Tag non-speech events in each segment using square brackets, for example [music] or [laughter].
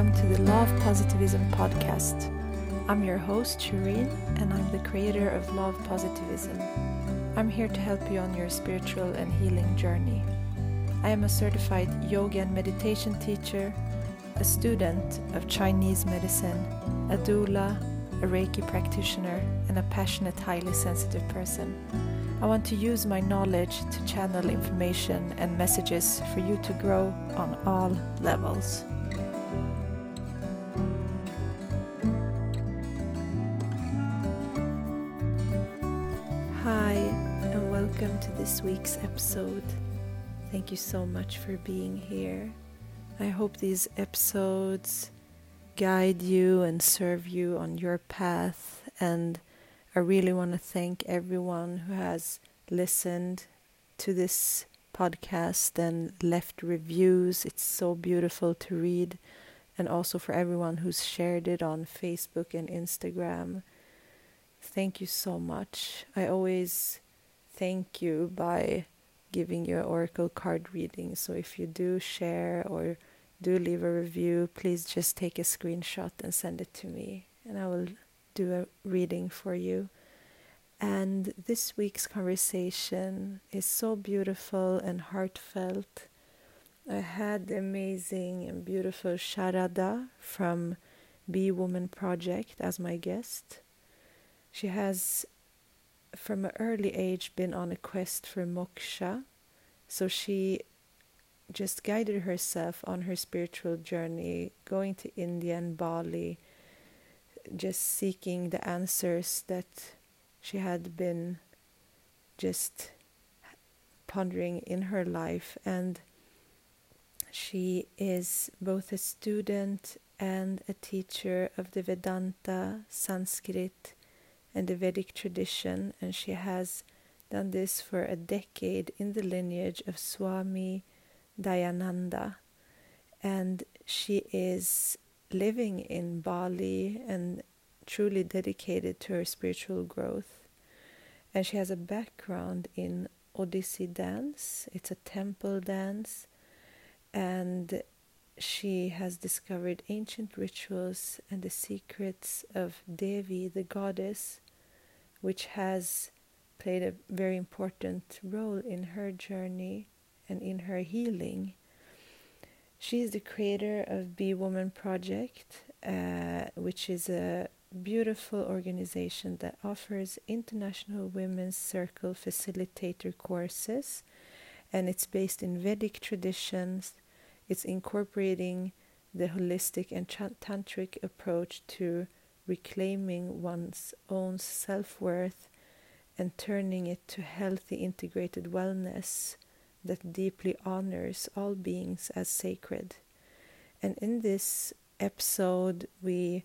welcome to the Law of Positivism podcast. I'm your host, Shireen, and I'm the creator of Law of Positivism. I'm here to help you on your spiritual and healing journey. I am a certified yoga and meditation teacher, a student of Chinese medicine, a doula, a Reiki practitioner, and a passionate, highly sensitive person. I want to use my knowledge to channel information and messages for you to grow on all levels. Week's episode. Thank you so much for being here. I hope these episodes guide you and serve you on your path and I really want to thank everyone who has listened to this podcast and left reviews. It's so beautiful to read. And also for everyone who's shared it on Facebook and Instagram. Thank you so much. I always thank you by giving you oracle card reading. So if you do share or do leave a review, please just take a screenshot and send it to me, and I will do a reading for you. And this week's conversation is so beautiful and heartfelt. I had amazing and beautiful Sharada from Be Woman Project as my guest. She has, from an early age, been on a quest for moksha, so she just guided herself on her spiritual journey, going to India and Bali just seeking the answers that she had been just pondering in her life. And she is both a student and a teacher of the Vedanta, Sanskrit, and the Vedic tradition, and she has done this for a decade in the lineage of Swami Dayananda. And she is living in Bali and truly dedicated to her spiritual growth. And she has a background in Odissi dance, it's a temple dance, and she has discovered ancient rituals and the secrets of Devi, the goddess, which has played a very important role in her journey and in her healing. She is the creator of Be Woman Project, uh, which is a beautiful organization that offers international women's circle facilitator courses, and it's based in Vedic traditions. It's incorporating the holistic and tantric approach to reclaiming one's own self worth and turning it to healthy integrated wellness that deeply honors all beings as sacred. And in this episode, we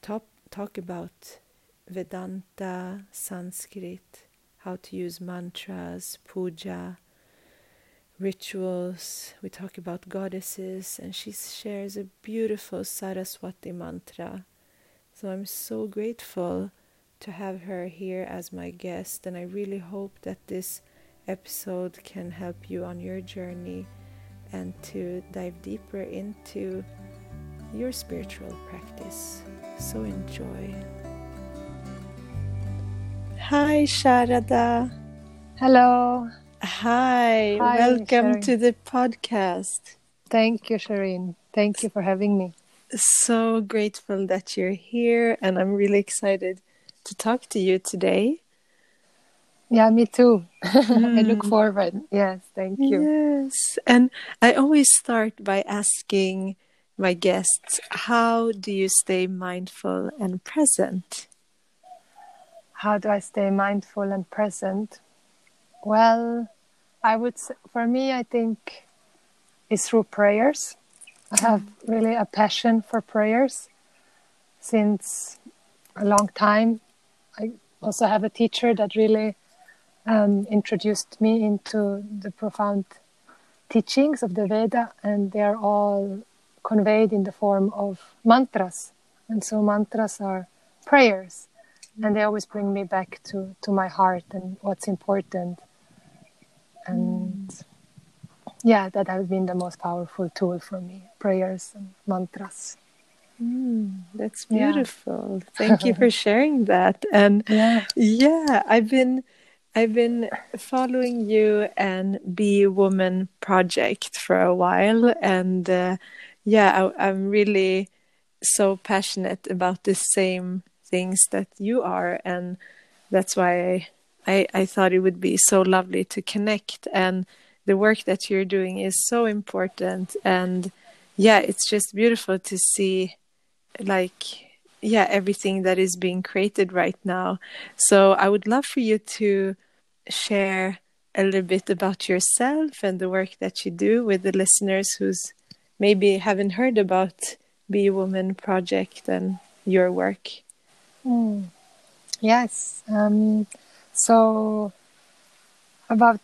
talk, talk about Vedanta, Sanskrit, how to use mantras, puja, rituals. We talk about goddesses, and she shares a beautiful Saraswati mantra. So I'm so grateful to have her here as my guest, and I really hope that this episode can help you on your journey and to dive deeper into your spiritual practice. So enjoy. Hi, Sharada. Hello. Hi. Hi Welcome to the podcast. Thank you, Shireen. Thank you for having me. So grateful that you're here, and I'm really excited to talk to you today. Yeah, me too. Mm. [laughs] I look mm. forward. Yes, thank you. Yes. And I always start by asking my guests, how do you stay mindful and present? How do I stay mindful and present? Well, I would say, for me, I think it's through prayers. I have really a passion for prayers since a long time. I also have a teacher that really um, introduced me into the profound teachings of the Veda, and they are all conveyed in the form of mantras. And so, mantras are prayers, and they always bring me back to, to my heart and what's important. And. Yeah, that has been the most powerful tool for me prayers and mantras. Mm, that's beautiful. Yeah. Thank you for [laughs] sharing that. And yeah. yeah, I've been I've been following you and Be Woman project for a while, and uh, yeah, I, I'm really so passionate about the same things that you are, and that's why I, I, I thought it would be so lovely to connect. And the work that you're doing is so important, and yeah, it's just beautiful to see, like yeah everything that is being created right now. So i would love for you to share a little bit about yourself and the work that you do with the listeners who's maybe haven't heard about be woman project and your work. Mm. yes um, so about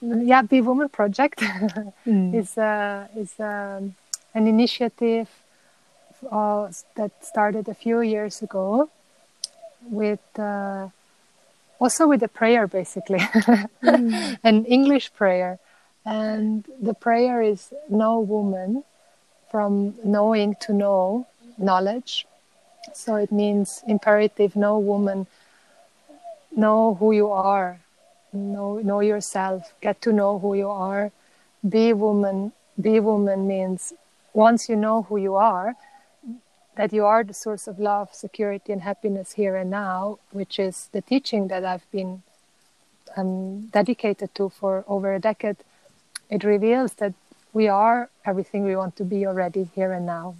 yeah be woman project. Mm. is uh, is um, an initiative uh, that started a few years ago with uh, also with a prayer basically. Mm. [laughs] an english prayer. And the prayer is know woman from knowing to know knowledge. So it means imperative know woman know who you are know know yourself get to know who you are be woman be woman means once you know who you are that you are the source of love, security, and happiness here and now, which is the teaching that I've been um, dedicated to for over a decade, it reveals that we are everything we want to be already here and now,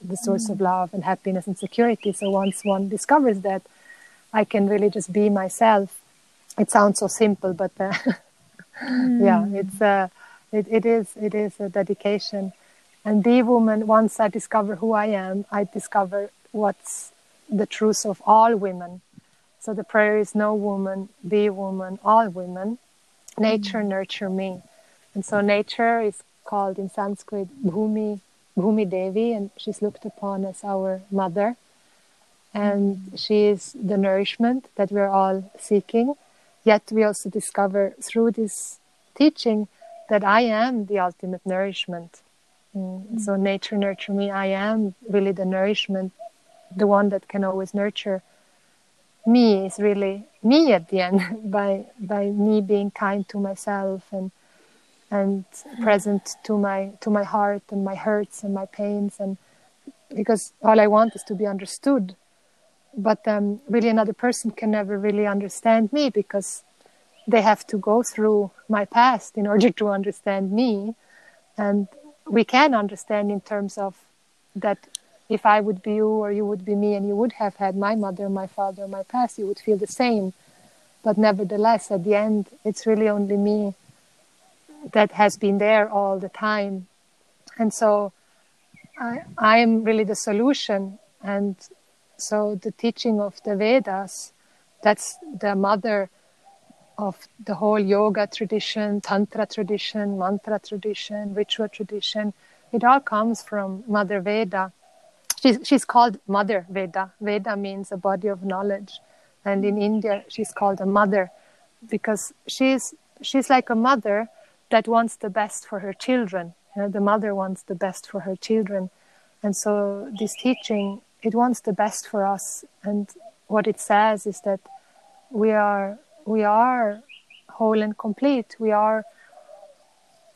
the source mm. of love and happiness and security. So once one discovers that, I can really just be myself. It sounds so simple, but uh, mm. [laughs] yeah, it's uh, it, it is it is a dedication and be woman, once I discover who I am, I discover what's the truth of all women. So the prayer is know woman, be woman, all women. Nature mm-hmm. nurture me. And so nature is called in Sanskrit Bhumi, Bhumi Devi, and she's looked upon as our mother. And mm-hmm. she is the nourishment that we're all seeking. Yet we also discover through this teaching that I am the ultimate nourishment. Mm. So nature nurture me. I am really the nourishment, the one that can always nurture me is really me at the end [laughs] by by me being kind to myself and and present to my to my heart and my hurts and my pains and because all I want is to be understood. But um, really, another person can never really understand me because they have to go through my past in [laughs] order to understand me. And we can understand in terms of that if I would be you or you would be me and you would have had my mother, my father, my past, you would feel the same. But nevertheless, at the end, it's really only me that has been there all the time. And so I, I am really the solution. And so the teaching of the Vedas, that's the mother of the whole yoga tradition, tantra tradition, mantra tradition, ritual tradition. It all comes from Mother Veda. She's, she's called Mother Veda. Veda means a body of knowledge. And in India, she's called a mother because she's, she's like a mother that wants the best for her children. You know, the mother wants the best for her children. And so this teaching, it wants the best for us. And what it says is that we are we are whole and complete. We are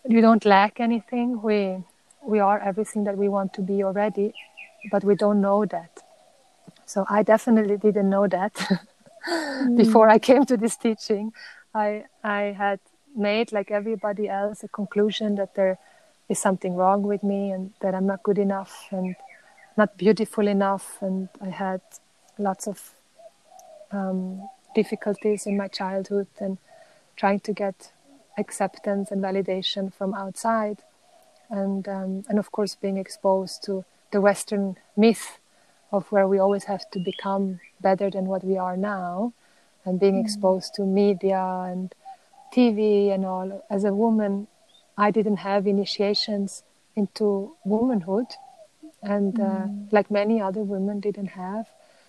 we don't lack anything. We we are everything that we want to be already, but we don't know that. So I definitely didn't know that [laughs] before I came to this teaching. I I had made like everybody else a conclusion that there is something wrong with me and that I'm not good enough and not beautiful enough and I had lots of um, difficulties in my childhood and trying to get acceptance and validation from outside. And um, and of course being exposed to the western myth of where we always have to become better than what we are now and being mm. exposed to media and TV and all. As a woman I didn't have initiations into womanhood and uh, mm. like many other women didn't have.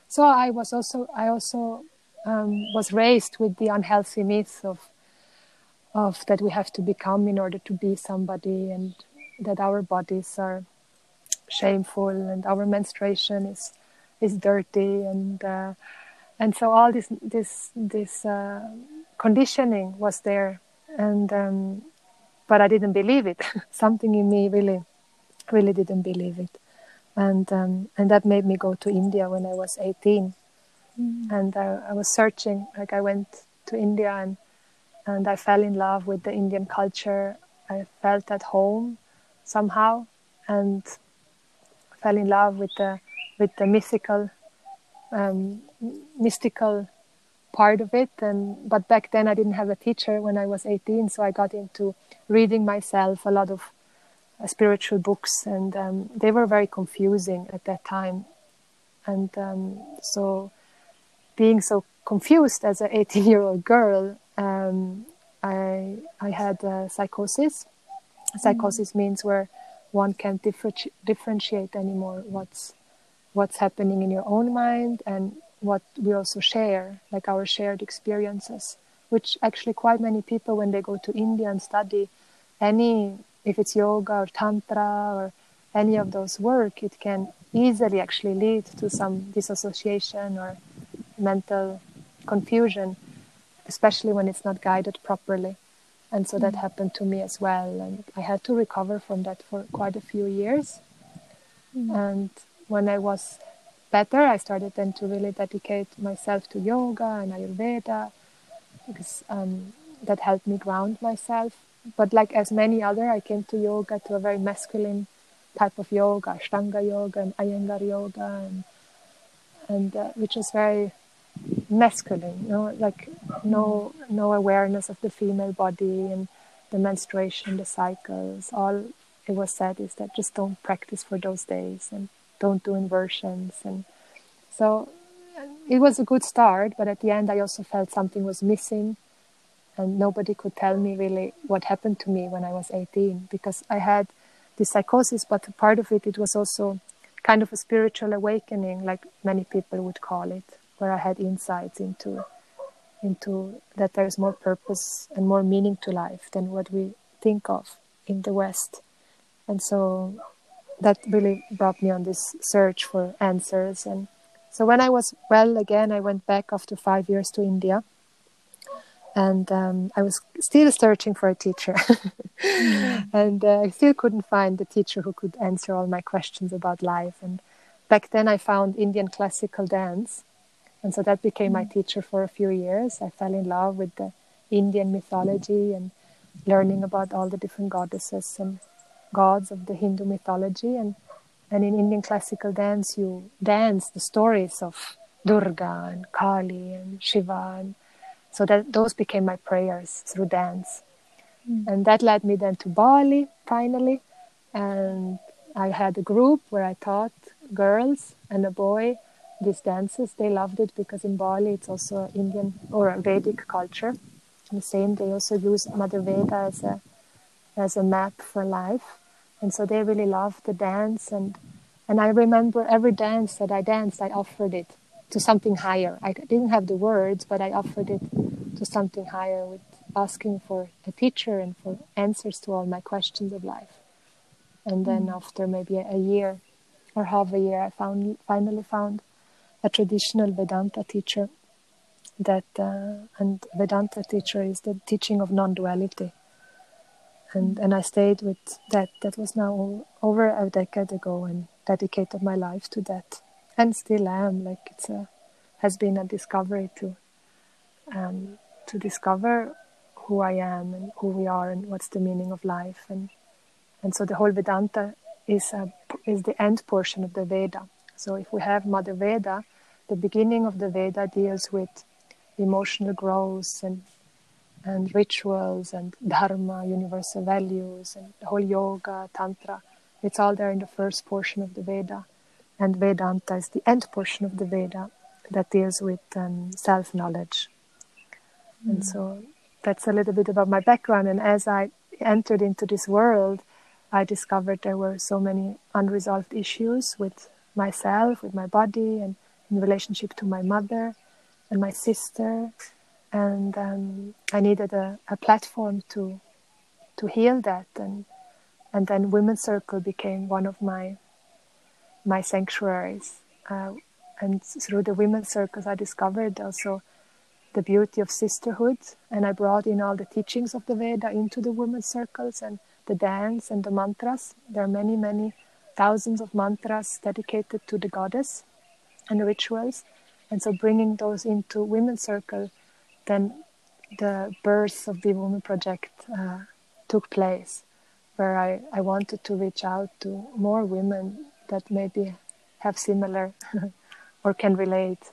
So I was also I also um, was raised with the unhealthy myths of of that we have to become in order to be somebody, and that our bodies are shameful and our menstruation is is dirty and uh, and so all this this this uh, conditioning was there and um, but I didn't believe it. [laughs] Something in me really really didn't believe it and um, and that made me go to India when I was 18 mm. and I, I was searching like I went to India and and I fell in love with the Indian culture. I felt at home somehow and fell in love with the with the mythical um, mystical part of it. And but back then I didn't have a teacher when I was 18 so I got into reading myself a lot of spiritual books and um, they were very confusing at that time and um, so being so confused as an 18 year old girl um, I I had psychosis psychosis mm-hmm. means where one can't differenti- differentiate anymore what's what's happening in your own mind and what we also share, like our shared experiences, which actually quite many people, when they go to India and study any, if it's yoga or tantra or any of those work, it can easily actually lead to some disassociation or mental confusion, especially when it's not guided properly. And so that mm. happened to me as well. And I had to recover from that for quite a few years. Mm. And when I was better, I started then to really dedicate myself to yoga and Ayurveda because um, that helped me ground myself. But like as many other, I came to yoga to a very masculine type of yoga, Ashtanga yoga and Iyengar yoga, and, and uh, which was very masculine, you know, like no no awareness of the female body and the menstruation, the cycles. All it was said is that just don't practice for those days and don't do inversions and so it was a good start but at the end i also felt something was missing and nobody could tell me really what happened to me when i was 18 because i had this psychosis but part of it it was also kind of a spiritual awakening like many people would call it where i had insights into into that there is more purpose and more meaning to life than what we think of in the west and so that really brought me on this search for answers. And so when I was well again, I went back after five years to India. And um, I was still searching for a teacher. [laughs] mm. And uh, I still couldn't find the teacher who could answer all my questions about life. And back then I found Indian classical dance. And so that became mm. my teacher for a few years. I fell in love with the Indian mythology and learning about all the different goddesses and gods of the Hindu mythology, and and in Indian classical dance, you dance the stories of Durga and Kali and Shiva, and so that those became my prayers through dance, mm. and that led me then to Bali finally, and I had a group where I taught girls and a boy these dances. They loved it because in Bali it's also Indian or Vedic culture. And the same, they also use Mother Veda as a as a map for life and so they really loved the dance and and I remember every dance that I danced, I offered it to something higher. I didn't have the words, but I offered it to something higher with asking for a teacher and for answers to all my questions of life. And then mm. after maybe a year or half a year, I found finally found a traditional Vedanta teacher. That uh, and Vedanta teacher is the teaching of non-duality and and I stayed with that. That was now over a decade ago, and dedicated my life to that, and still am. Like it's a has been a discovery to um, to discover who I am and who we are and what's the meaning of life, and and so the whole Vedanta is a, is the end portion of the Veda. So if we have Mother Veda, the beginning of the Veda deals with emotional growth and and rituals and dharma, universal values, and the whole yoga, tantra. It's all there in the first portion of the Veda. And Vedanta is the end portion of the Veda that deals with um, self knowledge. Mm. And so that's a little bit about my background. And as I entered into this world, I discovered there were so many unresolved issues with myself, with my body, and in relationship to my mother and my sister and um, I needed a, a, platform to to heal that and and then women's circle became one of my my sanctuaries. Uh, and through the women's circles, I discovered also the beauty of sisterhood. And I brought in all the teachings of the Veda into the women's circles and the dance and the mantras. There are many, many thousands of mantras dedicated to the goddess and rituals. And so bringing those into women's circle, then the birth of the Women Project uh, took place, where I, I wanted to reach out to more women that maybe have similar [laughs] or can relate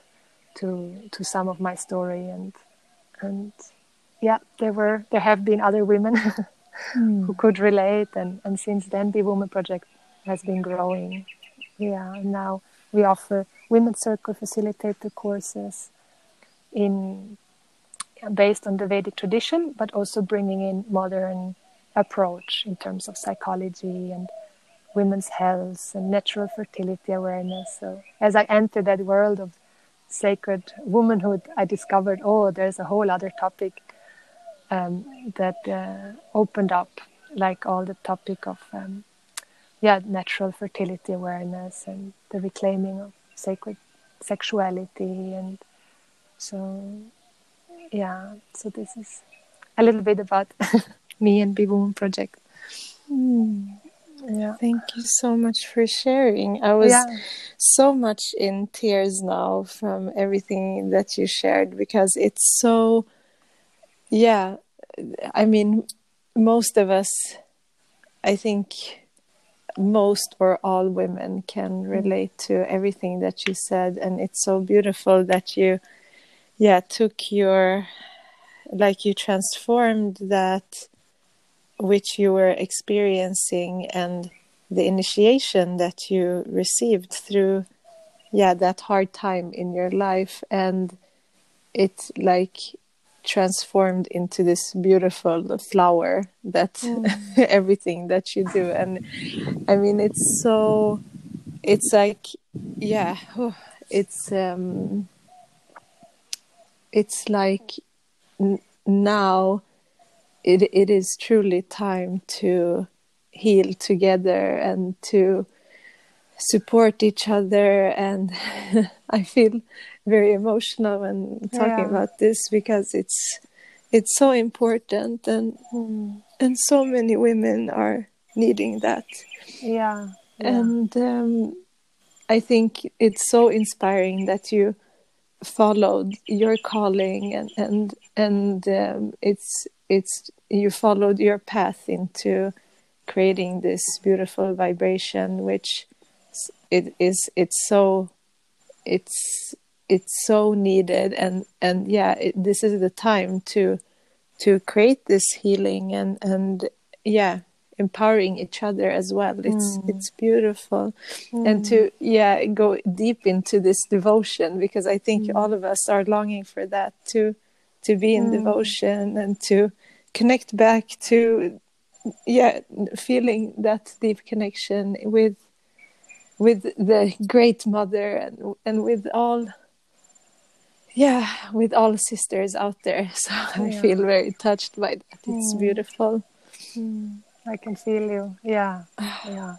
to to some of my story and and yeah there were there have been other women mm. [laughs] who could relate and and since then the woman project has been growing yeah and now we offer women's circle facilitator courses in based on the vedic tradition but also bringing in modern approach in terms of psychology and women's health and natural fertility awareness so as i entered that world of sacred womanhood, I discovered, oh, there's a whole other topic um, that uh, opened up, like all the topic of, um, yeah, natural fertility awareness and the reclaiming of sacred sexuality. And so, yeah, so this is a little bit about [laughs] me and Be Woman Project. Mm. Yeah. Thank you so much for sharing. I was yeah. so much in tears now from everything that you shared because it's so, yeah, I mean, most of us, I think most or all women can mm-hmm. relate to everything that you said. And it's so beautiful that you, yeah, took your, like you transformed that which you were experiencing and the initiation that you received through yeah that hard time in your life and it like transformed into this beautiful flower that mm. [laughs] everything that you do and i mean it's so it's like yeah oh, it's um it's like n- now it it is truly time to heal together and to support each other and [laughs] i feel very emotional when talking yeah. about this because it's it's so important and mm. and so many women are needing that yeah, yeah. and um, i think it's so inspiring that you followed your calling and and and um, it's it's you followed your path into creating this beautiful vibration which it is it's so it's it's so needed and and yeah it, this is the time to to create this healing and and yeah empowering each other as well it's mm. it's beautiful mm. and to yeah go deep into this devotion because i think mm. all of us are longing for that to to be in mm. devotion and to connect back to yeah feeling that deep connection with with the great mother and and with all yeah with all sisters out there [laughs] so yeah. i feel very touched by that it's mm. beautiful mm. i can feel you yeah yeah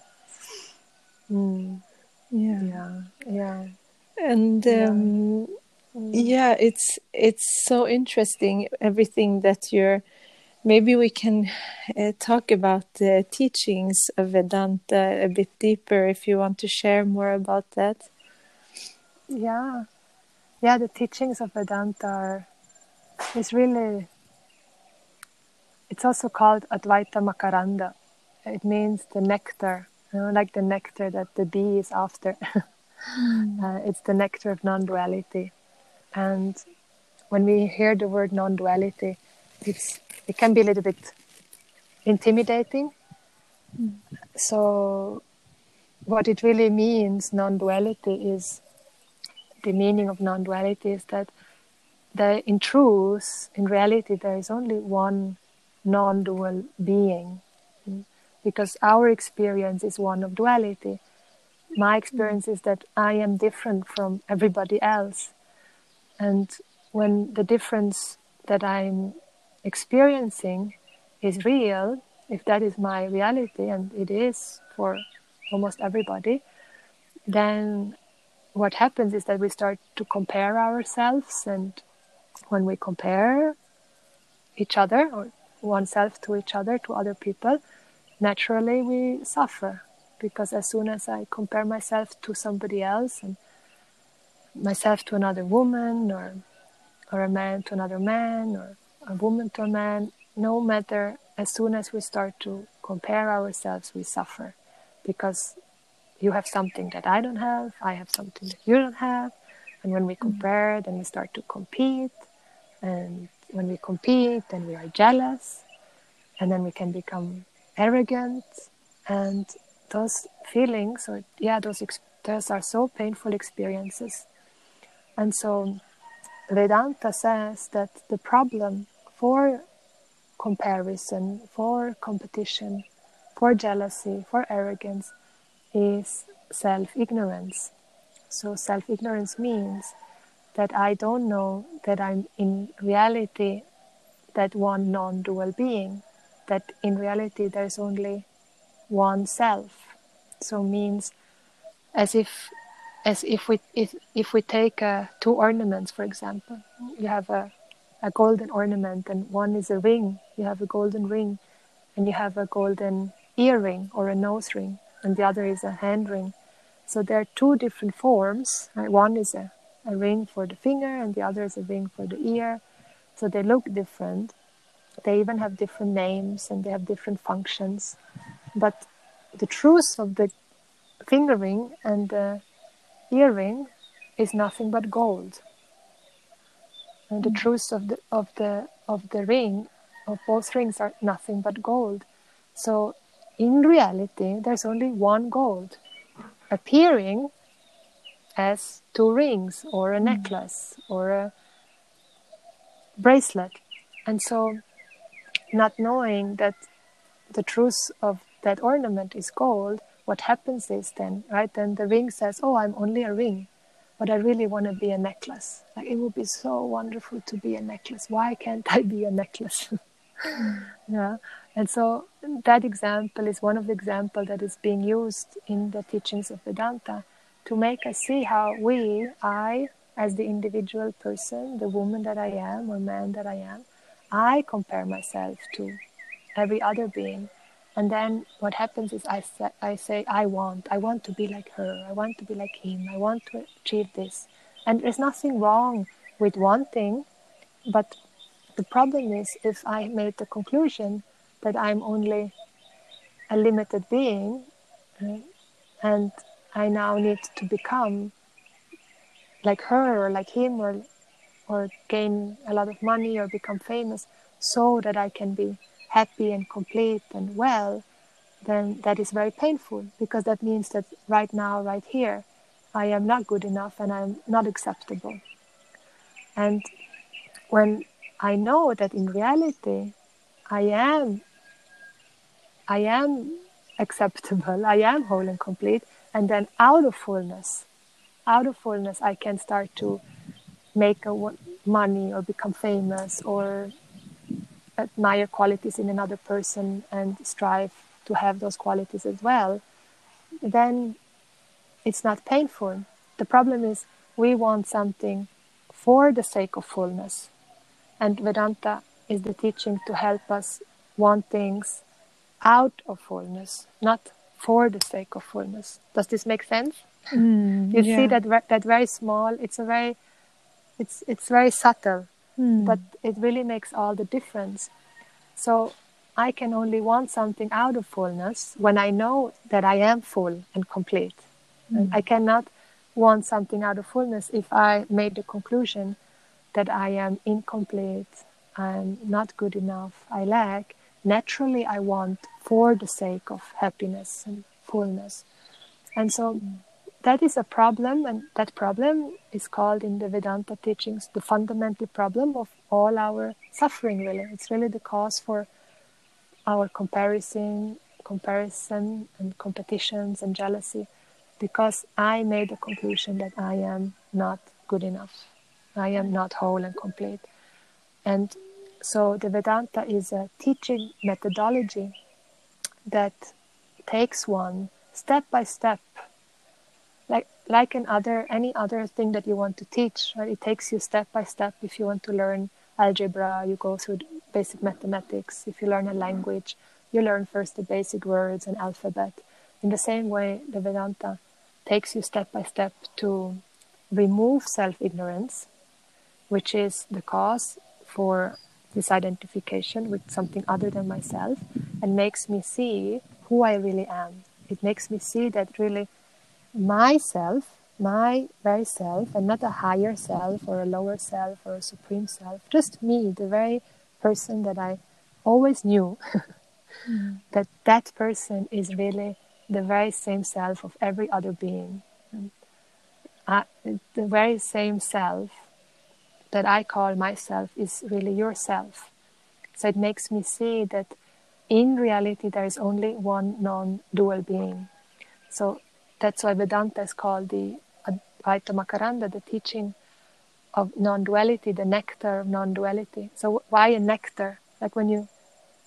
[sighs] mm. yeah yeah yeah and um, yeah. yeah it's it's so interesting everything that you're maybe we can uh, talk about the teachings of Vedanta a bit deeper if you want to share more about that. Yeah, yeah, the teachings of Vedanta are, is really, it's also called Advaita Makaranda. It means the nectar, you know, like the nectar that the bee is after. [laughs] mm. uh, it's the nectar of non duality. And when we hear the word non duality, it's it can be a little bit intimidating. So, what it really means, non duality, is the meaning of non duality is that there, in truth, in reality, there is only one non dual being. Because our experience is one of duality. My experience is that I am different from everybody else. And when the difference that I'm experiencing is real, if that is my reality, and it is for almost everybody, then what happens is that we start to compare ourselves, and when we compare each other or oneself to each other, to other people, naturally we suffer. Because as soon as I compare myself to somebody else and myself to another woman or or a man to another man or a woman to a man, no matter as soon as we start to compare ourselves, we suffer because you have something that I don't have, I have something that you don't have. And when we mm. compare, then we start to compete. And when we compete, then we are jealous. And then we can become arrogant. And those feelings, or yeah, those, those are so painful experiences. And so Vedanta says that the problem for comparison, for competition, for jealousy, for arrogance is self ignorance. So, self ignorance means that I don't know that I'm in reality that one non dual being, that in reality there's only one self. So, means as if as if we if, if we take uh, two ornaments for example you have a, a golden ornament and one is a ring you have a golden ring and you have a golden earring or a nose ring and the other is a hand ring. So there are two different forms right? one is a, a ring for the finger and the other is a ring for the ear. So they look different. They even have different names and they have different functions. But the truth of the finger ring and the earring is nothing but gold. And the mm. truth of the of the of the ring of both rings are nothing but gold. So in reality there's only one gold appearing as two rings or a mm. necklace or a bracelet. And so not knowing that the truth of that ornament is gold what happens is then, right, then the ring says, Oh, I'm only a ring, but I really want to be a necklace. Like it would be so wonderful to be a necklace. Why can't I be a necklace? [laughs] yeah. And so that example is one of the examples that is being used in the teachings of Vedanta to make us see how we, I, as the individual person, the woman that I am or man that I am, I compare myself to every other being and then what happens is I, say, I say i want i want to be like her i want to be like him i want to achieve this. And there's nothing wrong with wanting but the problem is if i made the conclusion that i'm only a limited being uh, and i now need to become like her or like him or or gain a lot of money or become famous so that i can be happy and complete and well, then that is very painful because that means that right now, right here, I am not good enough and I'm not acceptable. And when I know that in reality I am I am acceptable, I am whole and complete, and then out of fullness, out of fullness I can start to make a money or become famous or admire qualities in another person and strive to have those qualities as well, then it's not painful. The problem is we want something for the sake of fullness. And Vedanta is the teaching to help us want things out of fullness, not for the sake of fullness. Does this make sense? Mm, you yeah. see that that very small. It's a very, it's it's very subtle mm. but it really makes all the difference. So I can only want something out of fullness when I know that I am full and complete. Mm. I cannot want something out of fullness if I made the conclusion that I am incomplete, I'm not good enough, I lack. Naturally, I want for the sake of happiness and fullness. And so that is a problem, and that problem is called in the Vedanta teachings the fundamental problem of all our suffering. Really, it's really the cause for our comparison, comparison, and competitions and jealousy, because I made the conclusion that I am not good enough, I am not whole and complete, and so the Vedanta is a teaching methodology that takes one step by step like an other any other thing that you want to teach right? It takes you step by step. If you want to learn algebra you go through basic mathematics. If you learn a language you learn first the basic words and alphabet. In the same way the vedanta takes you step by step to remove self ignorance which is the cause for this identification with something other than myself and makes me see who I really am. It makes me see that really myself, my very self, and not a higher self or a lower self or a supreme self, just me, the very person that I always knew, [laughs] mm. that that person is really the very same self of every other being. I, the very same self that I call myself is really yourself. So it makes me see that in reality there is only one non dual being. So that's why Vedanta is called the Advaita Makaranda, the teaching of non duality, the nectar of non duality. So, why a nectar? Like when you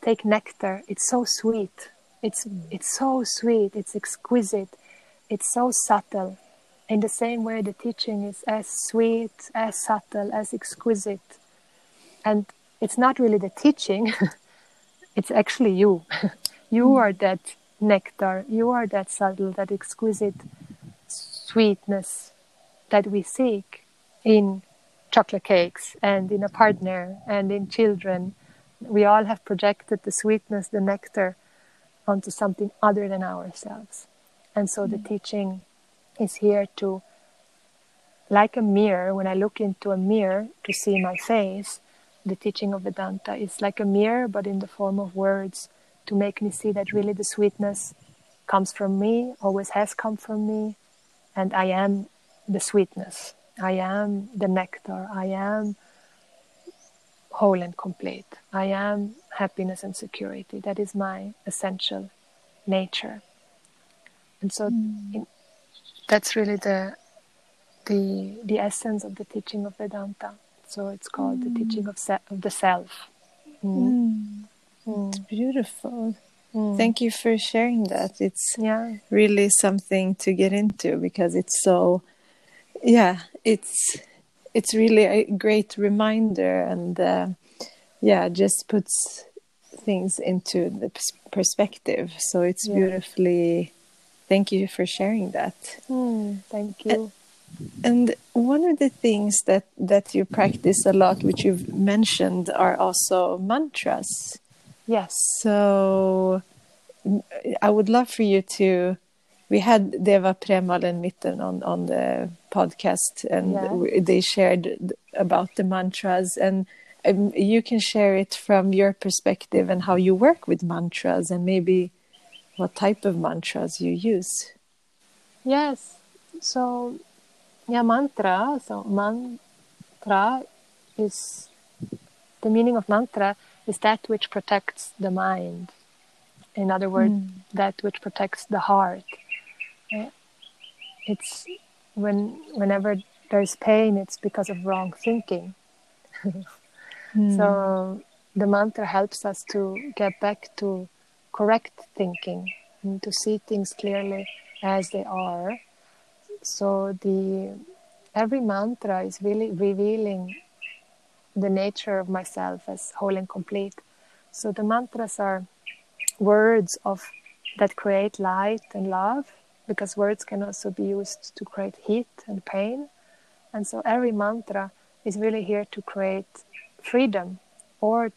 take nectar, it's so sweet. It's, it's so sweet, it's exquisite, it's so subtle in the same way the teaching is as sweet as subtle as exquisite and it's not really the teaching [laughs] it's actually you [laughs] you mm. are that nectar. You are that subtle that exquisite sweetness that we seek in chocolate cakes and in a partner and in children. We all have projected the sweetness the nectar onto something other than ourselves. And so mm. the teaching is here to, like a mirror, when I look into a mirror to see my face, the teaching of Vedanta is like a mirror, but in the form of words to make me see that really the sweetness comes from me, always has come from me, and I am the sweetness. I am the nectar. I am whole and complete. I am happiness and security. That is my essential nature. And so, mm. in, that's really the the the essence of the teaching of Vedanta. So it's called mm. the teaching of, se- of the self. Mm. Mm. It's beautiful. Mm. Thank you for sharing that. It's yeah. really something to get into because it's so yeah, it's it's really a great reminder and uh, yeah, just puts things into the perspective. So it's yeah. beautifully Thank you for sharing that. Mm, thank you. And one of the things that, that you practice a lot, which you've mentioned, are also mantras. Yes. So I would love for you to. We had Deva Premal and Miten on, on the podcast, and yeah. they shared about the mantras. And um, you can share it from your perspective and how you work with mantras, and maybe what type of mantras you use. Yes. So, yeah, mantra. So, mantra is the meaning of mantra is that which protects the mind. In other words, mm. that which protects the heart. It's when whenever there's pain, it's because of wrong thinking. mm. [laughs] So the mantra helps us to get back to correct thinking and to see things clearly as they are. So the every mantra is really revealing the nature of myself as whole and complete. So the mantras are words of that create light and love because words can also be used to create heat and pain. And so every mantra is really here to create freedom or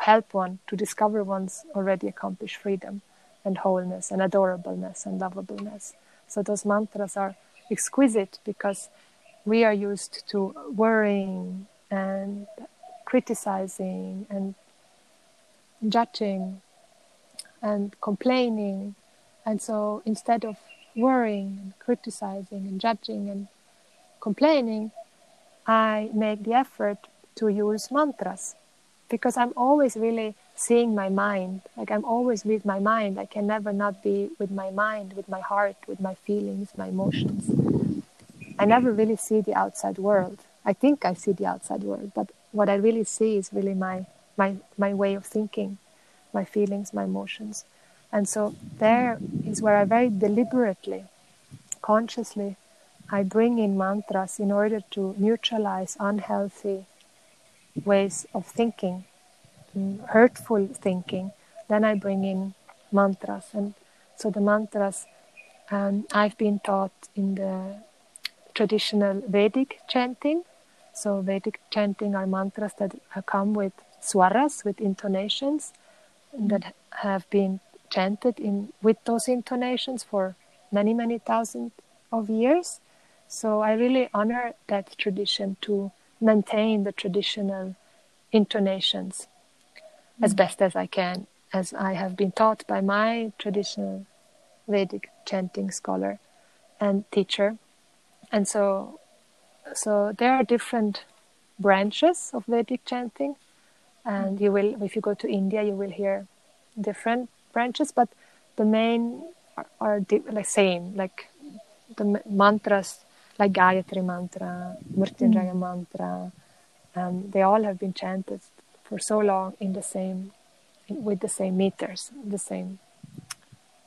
help one to discover one's already accomplished freedom and wholeness and adorableness and lovableness. So those mantras are exquisite because we are used to worrying and criticizing and judging and complaining. And so instead of worrying and criticizing and judging and complaining, I make the effort to use mantras because I'm always really seeing my mind. Like I'm always with my mind. I can never not be with my mind, with my heart, with my feelings, my emotions. I never really see the outside world. I think I see the outside world, but what I really see is really my my my way of thinking, my feelings, my emotions. And so there is where I very deliberately consciously, I bring in mantras in order to neutralize unhealthy ways of thinking, hurtful thinking. Then I bring in mantras. And so the mantras um, I've been taught in the traditional Vedic chanting. So Vedic chanting are mantras that come with swaras, with intonations, that have been chanted in with those intonations for many, many thousand of years. So I really honor that tradition to maintain the traditional intonations mm. as best as I can, as I have been taught by my traditional Vedic chanting scholar and teacher. And so, so there are different branches of Vedic chanting, and you will, if you go to India, you will hear different branches, but the main are, are di- like same, like the mantras, like Gayatri mantra, Mrityunjaya mm. mantra. Um, they all have been chanted for so long in the same, with the same meters, the same,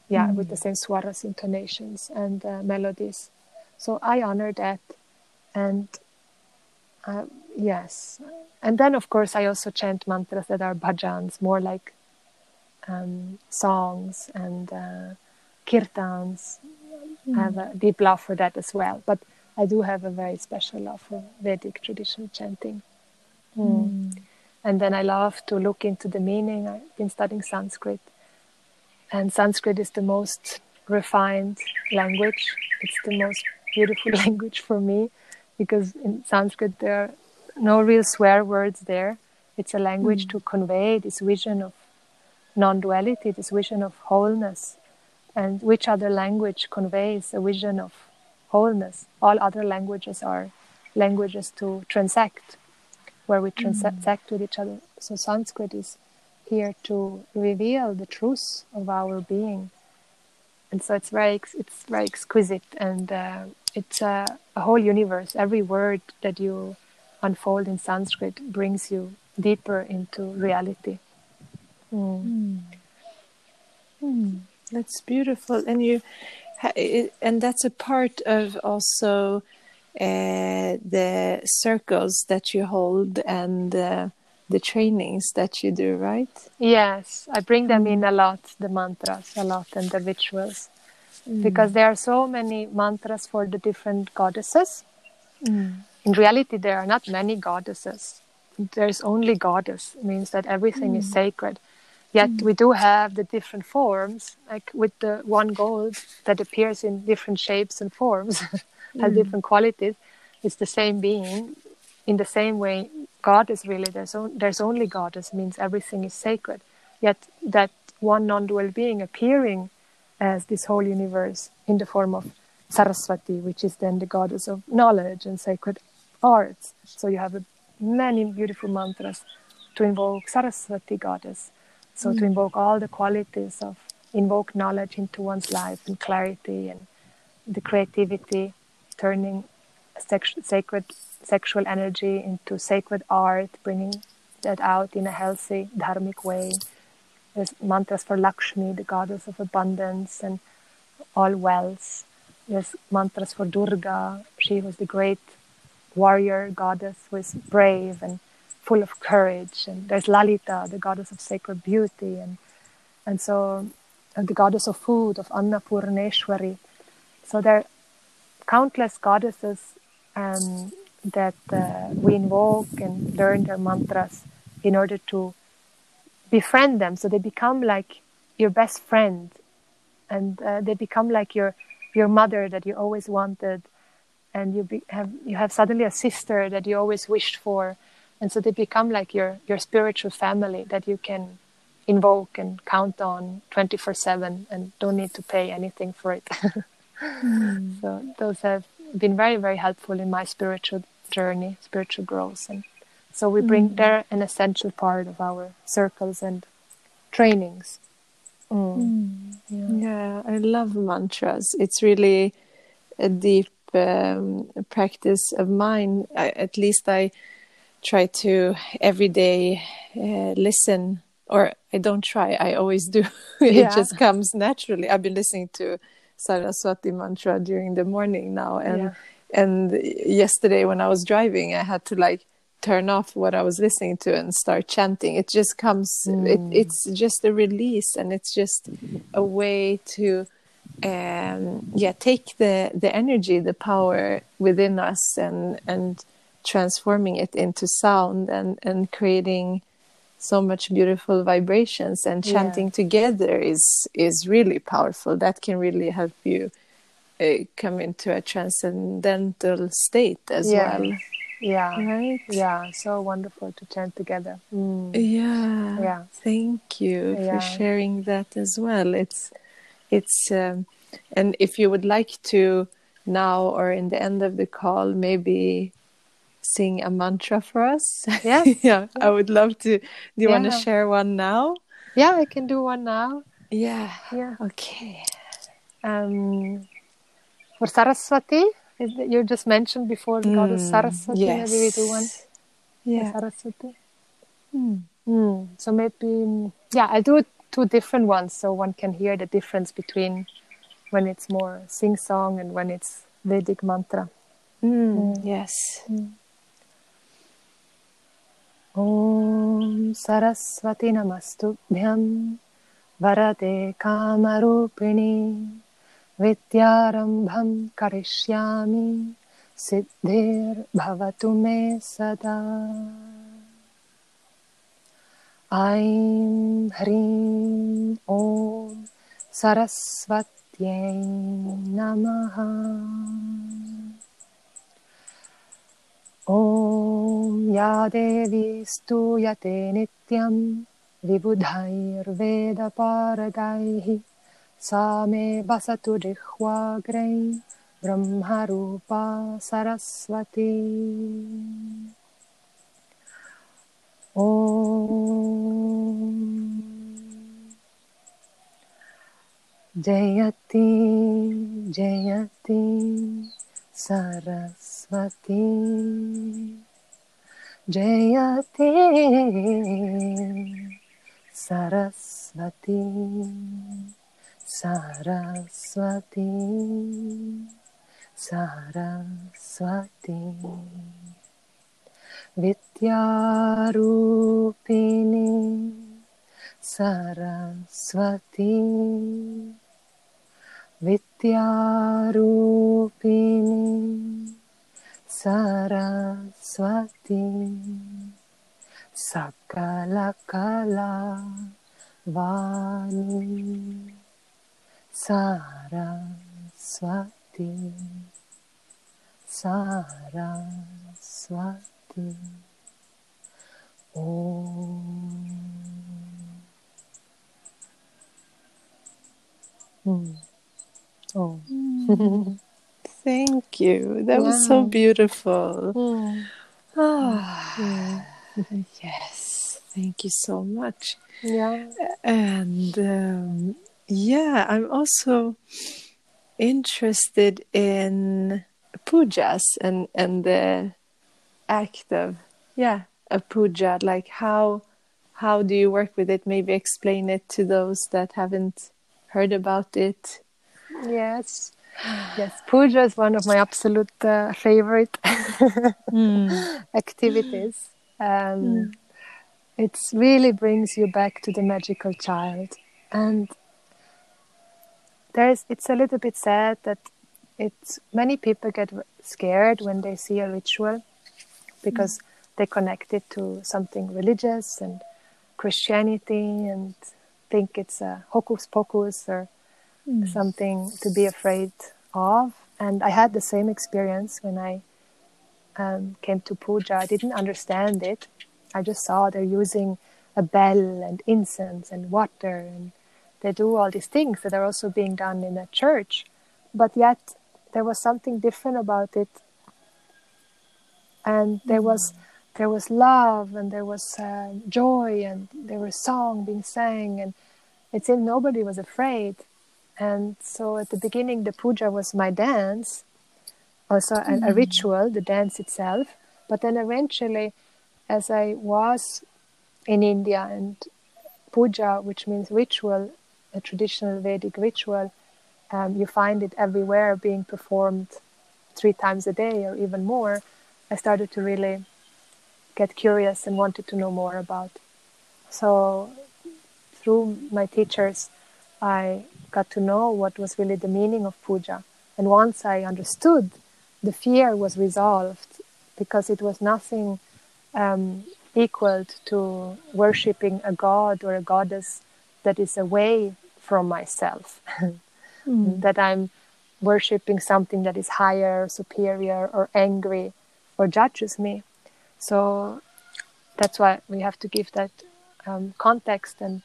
yeah, mm. with the same swaras, intonations, and uh, melodies. So I honor that, and uh, yes, and then of course I also chant mantras that are bhajans, more like um, songs and uh, kirtans. Mm. I have a deep love for that as well. But I do have a very special love for Vedic traditional chanting. Mm. Mm. And then I love to look into the meaning. I've been studying Sanskrit. And Sanskrit is the most refined language. It's the most beautiful [laughs] language for me because in Sanskrit there are no real swear words there. It's a language mm. to convey this vision of non duality, this vision of wholeness. And which other language conveys a vision of wholeness? All other languages are languages to transact, where we transact mm. with each other. So Sanskrit is here to reveal the truth of our being. And so it's very, it's very exquisite, and uh, it's a, a whole universe. Every word that you unfold in Sanskrit brings you deeper into reality. Mm. Mm. That's beautiful, and you, and that's a part of also uh, the circles that you hold and uh, the trainings that you do, right? Yes, I bring them in a lot, the mantras a lot, and the rituals, mm. because there are so many mantras for the different goddesses. Mm. In reality, there are not many goddesses. There's only goddess, it means that everything is mm. sacred Yet mm. we do have the different forms, like with the one gold that appears in different shapes and forms, [laughs] has mm. different qualities. It's the same being. In the same way, God is really there's, on, there's only God. This means everything is sacred. Yet that one non-dual being appearing as this whole universe in the form of Saraswati, which is then the goddess of knowledge and sacred arts. So you have a, many beautiful mantras to invoke Saraswati goddess so mm. to invoke all the qualities of invoke knowledge into one's life and clarity and the creativity, turning sex- sacred sexual energy into sacred art, bringing that out in a healthy dharmic way. There's mantras for Lakshmi, the goddess of abundance and all wealth. There's mantras for Durga, she was the great warrior goddess who is brave and full of courage. And there's Lalita, the goddess of sacred beauty, and and so and the goddess of food, of Annapurneshwari. So there are countless goddesses um, that uh, we invoke and learn their mantras in order to befriend them. So they become like your best friend, and uh, they become like your your mother that you always wanted, and you be, have you have suddenly a sister that you always wished for and so they become like your your spiritual family that you can invoke and count on 24 7 and don't need to pay anything for it [laughs] mm. so those have been very very helpful in my spiritual journey spiritual growth and so we bring mm. they're an essential part of our circles and trainings mm. mm. Yeah. yeah. i love mantras it's really a deep um, practice of mine I, at least i try to every day uh, listen or I don't try, I always do. [laughs] it yeah. just comes naturally. I've been listening to Saraswati mantra during the morning now, and Yeah. and yesterday when I was driving, I had to like turn off what I was listening to and start chanting. It just comes. It, it's just a release, and it's just a way to um, yeah take the the energy the power within us and and transforming it into sound and and creating so much beautiful vibrations and Yeah. chanting together is is really powerful that can really help you uh, come into a transcendental state as Yeah. well Yeah. right Yeah. So wonderful to chant together. Mm. yeah Yeah. thank you Yeah. for sharing that as well it's it's um, and if you would like to now or in the end of the call maybe sing a mantra for us Yes. [laughs] yeah i would love to do you want to share one now Yeah, I can do one now. yeah Yeah. okay Um, for Saraswati, you just mentioned before the mm, goddess hmm, Saraswati, yes. maybe we do one. Yeah. Saraswati. Mm. Mm. So maybe, yeah, I'll do two different ones so one can hear the difference between when it's more sing song and when it's Vedic mantra. Hmm, hmm. Yes. Om Saraswati Namastubhyam Varade Kamarupiṇi विद्यारम्भं करिष्यामि सिद्धिर्भवतु मे सदा। ऐं ह्रीं ॐ सरस्वत्यै नमः। ॐ या देवी स्तूयते नित्यं विबुधैर्वेदपारदैः सा मे वसतु जिह्वाग्रै ब्रह्मरूपा सरस्वती ॐ जयति जयति सरस्वती जयते सरस्वती सरस्वती सरस्वती विद्यारूपिणी सरस्वती विद्यारूपिणी सरस्वती सकलकला वाणी Saraswati, Saraswati, Om. Mm. Oh. Hmm. [laughs] Thank you. That wow. was so beautiful. Mm. [laughs] Yes. Thank you so much. Yeah. And um, yeah, I'm also interested in pujas and, and the act of, yeah, a puja. Like how how do you work with it? Maybe explain it to those that haven't heard about it. Yes. Yes. Puja is one of my absolute uh, favorite [laughs] activities. Um, It really brings you back to the magical child, and there's. It's a little bit sad that it's many people get scared when they see a ritual because they connect it to something religious and Christianity and think it's a hocus pocus or something to be afraid of. And I had the same experience when I um, came to puja. I didn't understand it. I just saw they're using a bell and incense and water, and they do all these things that are also being done in a church. But yet, there was something different about it, and there was there was love, and there was uh, joy, and there was song being sang, and it seemed nobody was afraid. And so, at the beginning, the puja was my dance, also a, a ritual, the dance itself. But then eventually, as I was in India and puja, which means ritual, a traditional Vedic ritual, um, you find it everywhere being performed three times a day or even more, I started to really get curious and wanted to know more about. So, through my teachers, I got to know what was really the meaning of puja. And once I understood, the fear was resolved because it was nothing um, equaled to worshipping a god or a goddess that is away from myself. [laughs] mm. That I'm worshipping something that is higher, superior, or angry, or judges me. So that's why we have to give that um, context and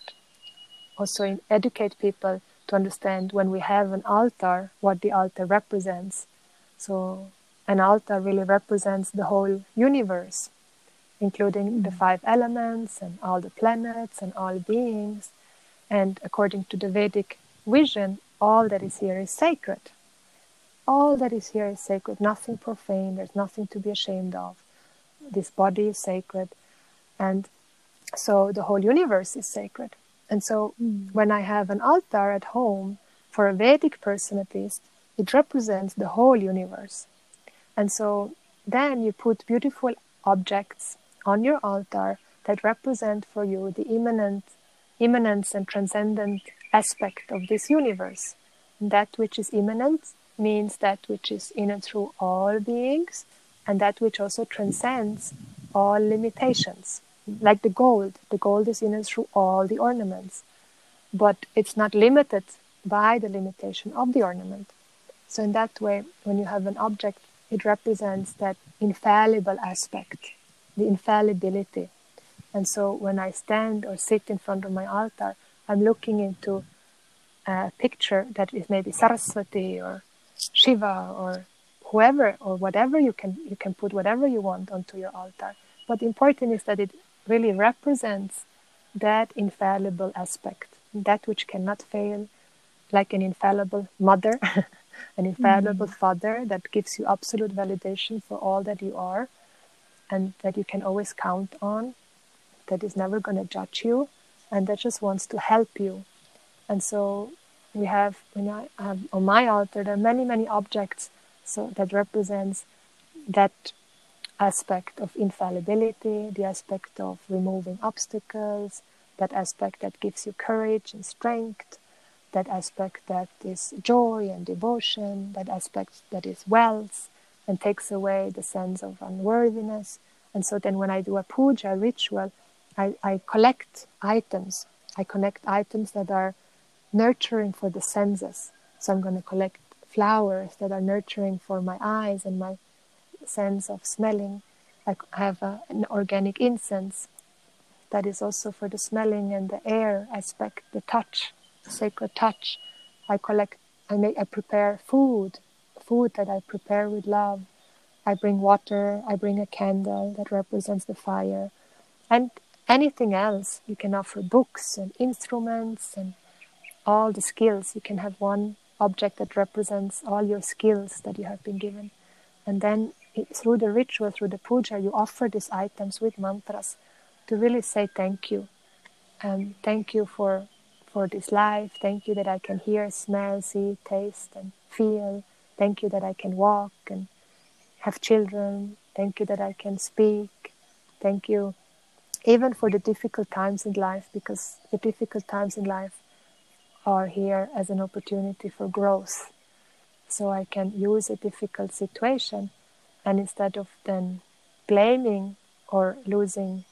also educate people to understand when we have an altar, what the altar represents. So, an altar really represents the whole universe, including mm. the five elements and all the planets and all beings. And according to the Vedic vision, all that is here is sacred. All that is here is sacred, nothing profane, there's nothing to be ashamed of. This body is sacred. And so the whole universe is sacred. And so mm. when I have an altar at home, for a Vedic person at least, it represents the whole universe. And so then you put beautiful objects on your altar that represent for you the immanent, immanence and transcendent aspect of this universe. That which is immanent means that which is in and through all beings, and that which also transcends all limitations like the gold. The gold is in and through all the ornaments, but it's not limited by the limitation of the ornament. So, in that way, when you have an object, it represents that infallible aspect, the infallibility. And so, when I stand or sit in front of my altar, I'm looking into a picture that is maybe Saraswati or Shiva or whoever or whatever you can you can put whatever you want onto your altar. But important is that it really represents that infallible aspect, that which cannot fail, like an infallible mother, [laughs] an infallible mm. father that gives you absolute validation for all that you are and that you can always count on, that is never going to judge you, and that just wants to help you. And so we have, when I have on my altar, there are many, many objects so that represents that aspect of infallibility, the aspect of removing obstacles, that aspect that gives you courage and strength, that aspect that is joy and devotion, that aspect that is wealth and takes away the sense of unworthiness. And so then when I do a puja ritual, I, I collect items. I collect items that are nurturing for the senses. So I'm going to collect flowers that are nurturing for my eyes and my sense of smelling. I have a, an organic incense that is also for the smelling and the air aspect, the touch, the sacred touch. I collect, I make, I prepare food, food that I prepare with love. I bring water, I bring a candle that represents the fire, and anything else. You can offer books and instruments and all the skills. You can have one object that represents all your skills that you have been given. And then through the ritual, through the puja, you offer these items with mantras to really say thank you. And thank you for, for this life. Thank you that I can hear, smell, see, taste, and feel. Thank you that I can walk and have children. Thank you that I can speak. Thank you even for the difficult times in life, because the difficult times in life are here as an opportunity for growth. So I can use a difficult situation and instead of then blaming or losing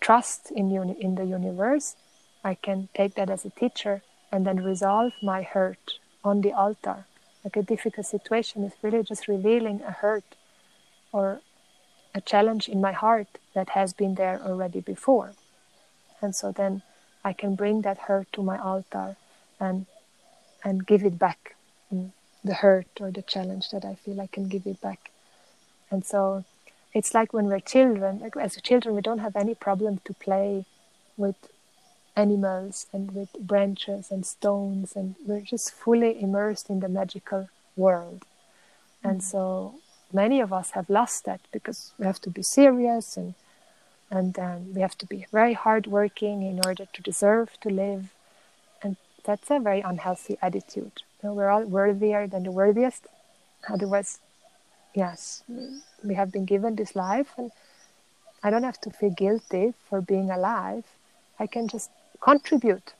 trust in, uni- in the universe, I can take that as a teacher and then resolve my hurt on the altar. Like a difficult situation is really just revealing a hurt or a challenge in my heart that has been there already before. And so then I can bring that hurt to my altar and and give it back. Mm the hurt or the challenge that I feel I can give it back. And so it's like when we're children, like as children, we don't have any problem to play with animals and with branches and stones, and we're just fully immersed in the magical world. Mm-hmm. And so many of us have lost that because we have to be serious and and um, we have to be very hardworking in order to deserve to live And that's a very unhealthy attitude. You know, we're all worthier than the worthiest. Otherwise, yes, we have been given this life, and I don't have to feel guilty for being alive. I can just contribute,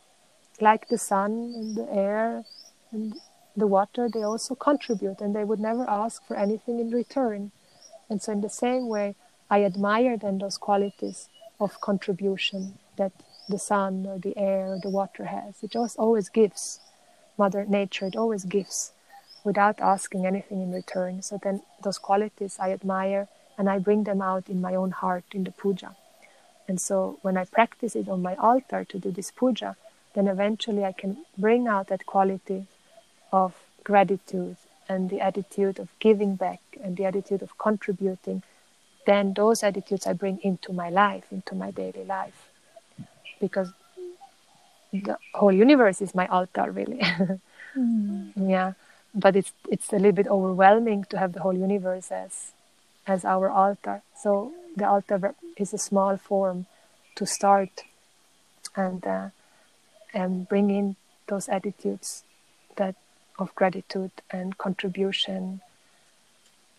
like the sun and the air and the water. They also contribute, and they would never ask for anything in return. And so, in the same way, I admire then those qualities of contribution that the sun or the air or the water has. It just always gives. Mother Nature, it always gives without asking anything in return. So then those qualities I admire and I bring them out in my own heart in the puja. And so when I practice it on my altar to do this puja, then eventually I can bring out that quality of gratitude and the attitude of giving back and the attitude of contributing. Then those attitudes I bring into my life, into my daily life. Because the whole universe is my altar, really. mm. [laughs] Yeah but it's it's a little bit overwhelming to have the whole universe as as our altar. So the altar is a small form to start and uh, and bring in those attitudes that of gratitude and contribution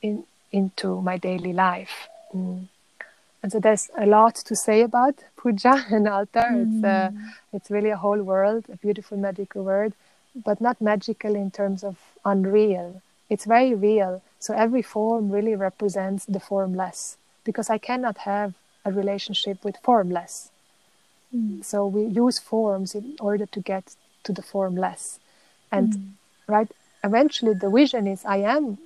in into my daily life. Mm. And so there's a lot to say about [laughs] puja and altar. Mm. It's uh, it's really a whole world, a beautiful magical word but not magical in terms of unreal. It's very real. So every form really represents the formless because I cannot have a relationship with formless. Mm. So we use forms in order to get to the formless. And mm. Right, eventually the vision is I am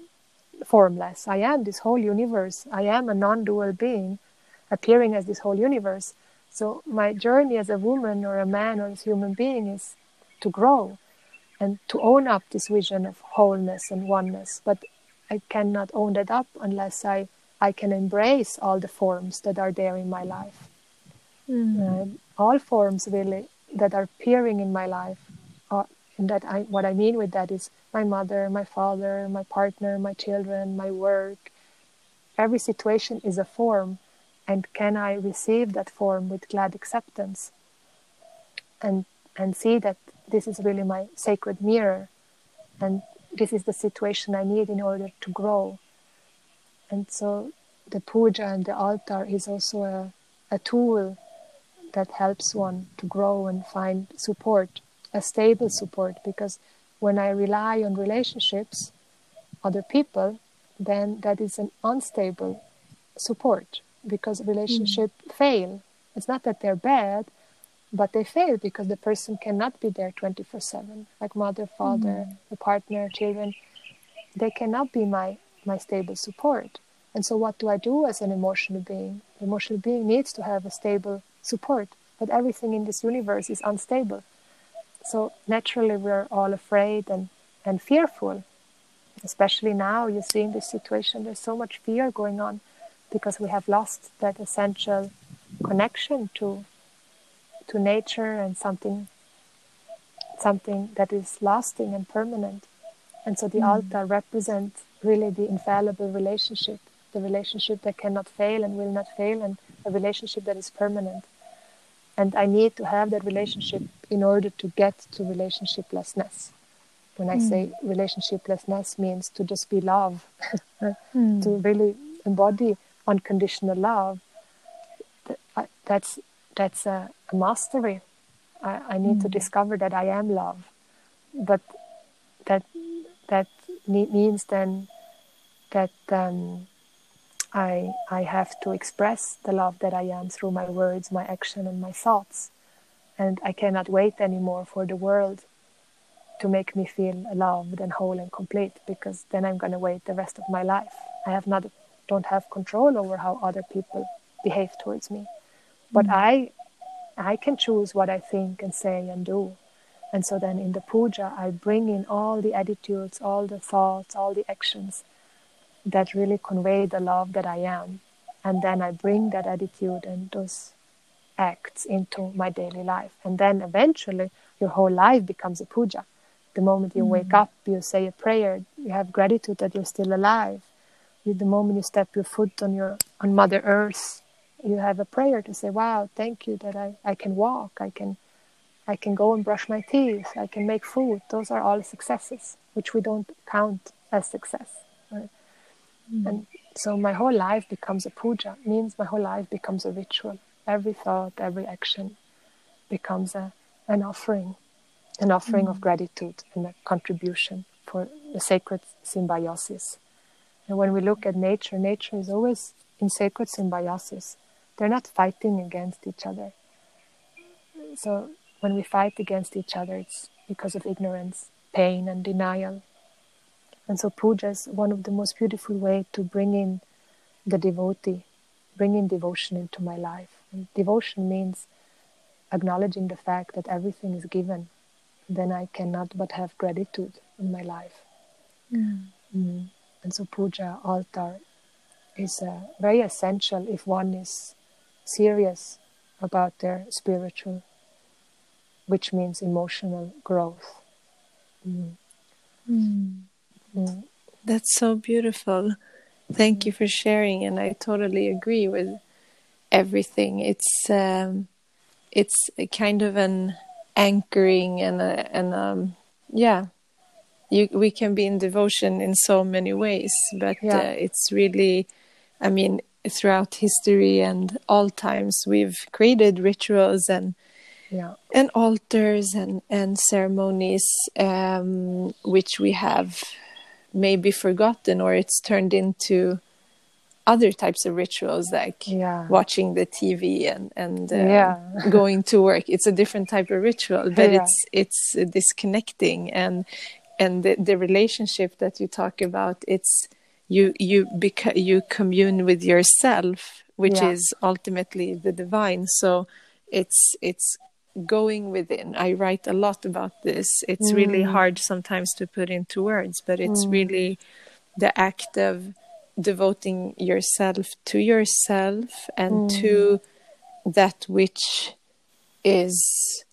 formless. I am this whole universe. I am a non dual being appearing as this whole universe. So my journey as a woman or a man or as a human being is to grow and to own up this vision of wholeness and oneness. But I cannot own that up unless I, I can embrace all the forms that are there in my life. Mm. all forms really that are appearing in my life. Are, and that I, what I mean with that is my mother, my father, my partner, my children, my work. Every situation is a form, and can I receive that form with glad acceptance? And and see that this is really my sacred mirror and this is the situation I need in order to grow. And so the puja and the altar is also a, a tool that helps one to grow and find support, a stable support, because when I rely on relationships, other people, then that is an unstable support because relationships mm. fail. It's not that they're bad, but they fail because the person cannot be there 24 7 like mother father mm. the partner children they cannot be my my stable support and so what do i do as an emotional being the emotional being needs to have a stable support but everything in this universe is unstable so naturally we're all afraid and and fearful especially now you see in this situation there's so much fear going on because we have lost that essential connection to to nature and something something that is lasting and permanent. And so the mm. altar represents really the infallible relationship, the relationship that cannot fail and will not fail, and a relationship that is permanent. And I need to have that relationship in order to get to relationshiplessness. When I mm. say relationshiplessness means to just be love, [laughs] mm. to really embody unconditional love. That's that's a, a mastery. I, I need mm. to discover that I am love, but that that means then that um, I I have to express the love that I am through my words, my action, and my thoughts, and I cannot wait anymore for the world to make me feel loved and whole and complete because then I'm going to wait the rest of my life. I have not don't have control over how other people behave towards me, but mm. I I can choose what I think and say and do. And so then in the puja, I bring in all the attitudes, all the thoughts, all the actions that really convey the love that I am. And then I bring that attitude and those acts into my daily life. And then eventually, your whole life becomes a puja. The moment you mm wake up, you say a prayer, you have gratitude that you're still alive. The moment you step your foot on your on Mother Earth, you have a prayer to say, "Wow, thank you that I, I can walk, I can I can go and brush my teeth. I can make food. Those are all successes, which we don't count as success. Right? Mm. And so my whole life becomes a puja. Means my whole life becomes a ritual. Every thought, every action becomes a, an offering, an offering mm. of gratitude and a contribution for the sacred symbiosis. And when we look at nature, nature is always in sacred symbiosis. They're not fighting against each other. So when we fight against each other, it's because of ignorance, pain, and denial. And so puja is one of the most beautiful way to bring in the devotee, bring in devotion into my life. And devotion means acknowledging the fact that everything is given. Then I cannot but have gratitude in my life. Mm. Mm. And so puja, altar, is uh, very essential if one is serious about their spiritual, which means emotional growth. Mm. That's so beautiful. Thank you for sharing, and I totally agree with everything. It's um, it's kind of an anchoring and a, and um, yeah, you, we can be in devotion in so many ways, but yeah. uh, it's really, I mean, throughout history and all times, we've created rituals and yeah. and altars and and ceremonies um, which we have maybe forgotten or it's turned into other types of rituals like yeah. watching the TV and and uh, yeah. [laughs] going to work. It's a different type of ritual, but yeah. it's it's disconnecting and and the, the relationship that you talk about. It's you you beca- you commune with yourself, which is ultimately the divine. So it's it's going within. I write a lot about this. It's mm. really hard sometimes to put into words, but it's mm. really the act of devoting yourself to yourself and mm. to that which is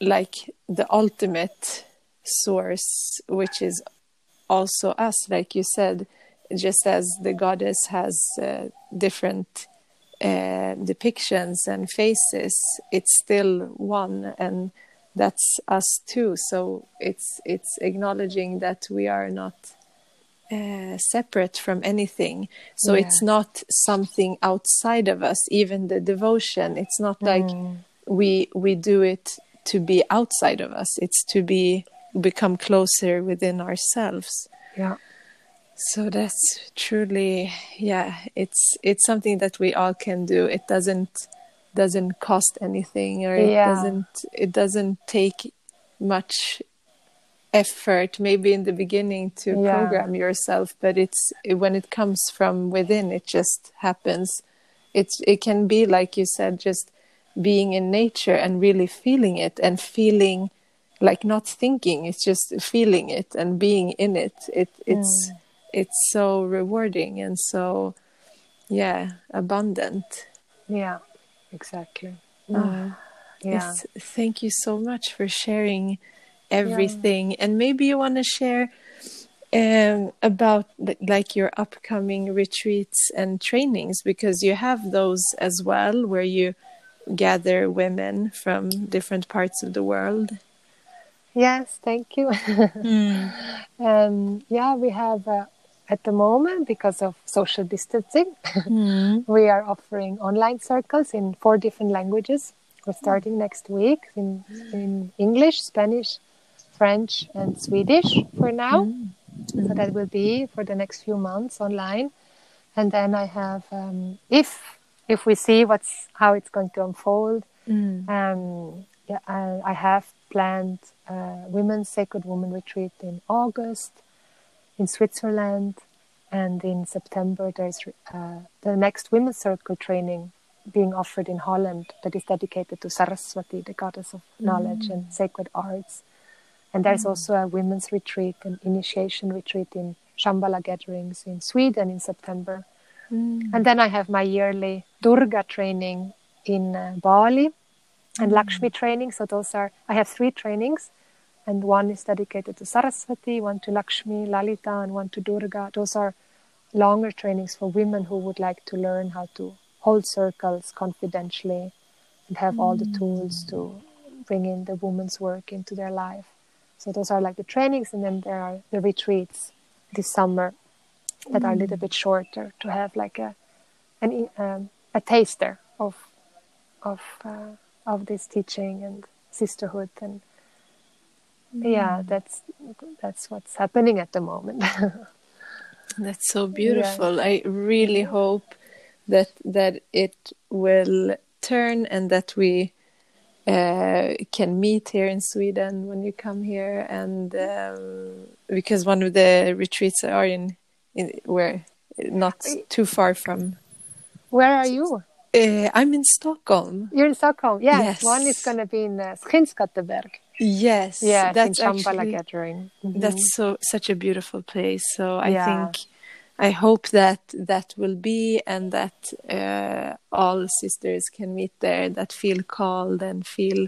like the ultimate source, which is also us, like you said, just as the goddess has uh, different uh, depictions and faces, it's still one, and that's us too. So it's it's acknowledging that we are not uh, separate from anything. So yeah. it's not something outside of us. Even the devotion, it's not like mm. we we do it to be outside of us. It's to be become closer within ourselves. Yeah. So that's truly, yeah. It's it's something that we all can do. It doesn't doesn't cost anything, or it yeah. doesn't it doesn't take much effort maybe in the beginning to yeah. program yourself but it's when it comes from within it just happens it's it can be like you said just being in nature and really feeling it and feeling like not thinking it's just feeling it and being in it it it's mm. It's so rewarding and so yeah abundant yeah exactly mm. yeah thank you so much for sharing everything. Yeah. And maybe you want to share um, about like your upcoming retreats and trainings because you have those as well where you gather women from different parts of the world. Yes, thank you. [laughs] mm. um, yeah, we have uh, at the moment because of social distancing, mm. [laughs] we are offering online circles in four different languages. We're starting next week in in English, Spanish, French and Swedish for now. Mm-hmm. So that will be for the next few months online. And then I have, um, if if we see what's how it's going to unfold, mm. um, yeah, I, I, have planned a women's sacred woman retreat in August in Switzerland, and in September there's uh, the next women's circle training being offered in Holland that is dedicated to Saraswati, the goddess of knowledge mm. and sacred arts. And there's mm. also a women's retreat, an initiation retreat in Shambhala gatherings in Sweden in September. Mm. And then I have my yearly Durga training in uh, Bali and mm. Lakshmi training. So those are, I have three trainings, and one is dedicated to Saraswati, one to Lakshmi, Lalita, and one to Durga. Those are longer trainings for women who would like to learn how to hold circles confidentially and have all the tools to bring in the woman's work into their life. So those are like the trainings, and then there are the retreats this summer that are a little bit shorter to have like a an, um, a taster of of uh, of this teaching and sisterhood and yeah that's that's what's happening at the moment [laughs] that's so beautiful yeah. i really hope that that it will turn and that we uh, can meet here in Sweden when you come here, and um, because one of the retreats are in, in where not too far from. Where are you? Uh, I'm in Stockholm. You're in Stockholm. Yes, yes. one is going to be in uh, Skinnskatteberg. Yes, Yeah, that's in actually, mm -hmm. That's so such a beautiful place. So I yeah. think I hope that that will be and that uh, all sisters can meet there that feel called and feel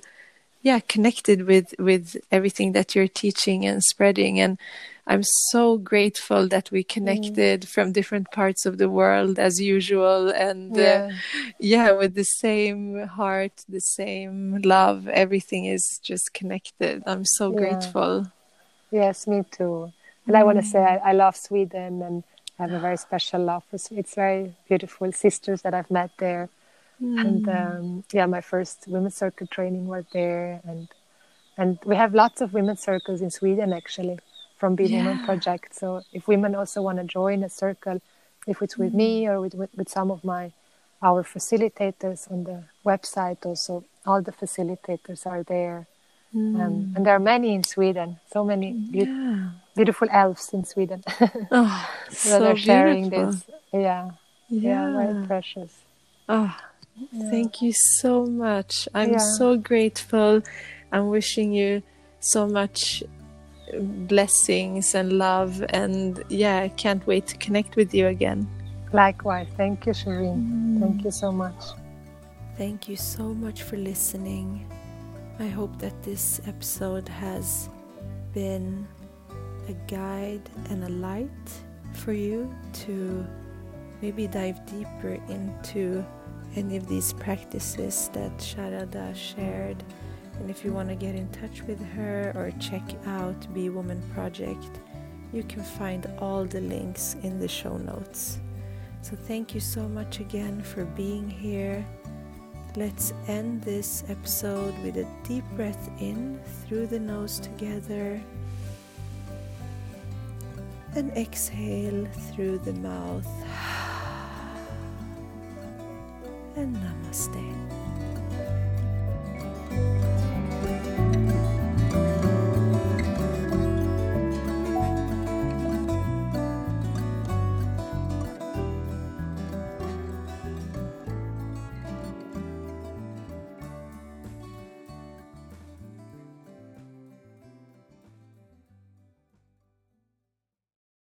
yeah connected with with everything that you're teaching and spreading and i'm so grateful that we connected mm. from different parts of the world as usual and uh, yeah. Uh, yeah with the same heart the same love everything is just connected i'm so yeah. grateful yes me too and mm. i want to say I, I love sweden and I have a very special love for Sweden. It's very beautiful sisters that I've met there. Mm. And um, yeah, my first women's circle training was there. And and we have lots of women's circles in Sweden actually from Be yeah. Project. So if women also want to join a circle, if it's with mm. me or with, with, with some of my our facilitators on the website also all the facilitators are there mm. um, and there are many in sweden so many yeah beautiful elves in Sweden. [laughs] oh, [laughs] so they're sharing beautiful. this. Yeah. yeah. yeah, very precious. Oh, yeah. thank you so much. I'm so grateful. I'm wishing you so much blessings and love, and yeah, can't wait to connect with you again. Likewise. Thank you, Shireen. Mm. Thank you so much. Thank you so much for listening. I hope that this episode has been a guide and a light for you to maybe dive deeper into any of these practices that Sharada shared. And if you want to get in touch with her or check out Be Woman Project, you can find all the links in the show notes. So, thank you so much again for being here. Let's end this episode with a deep breath in through the nose together and exhale through the mouth. [sighs] And namaste.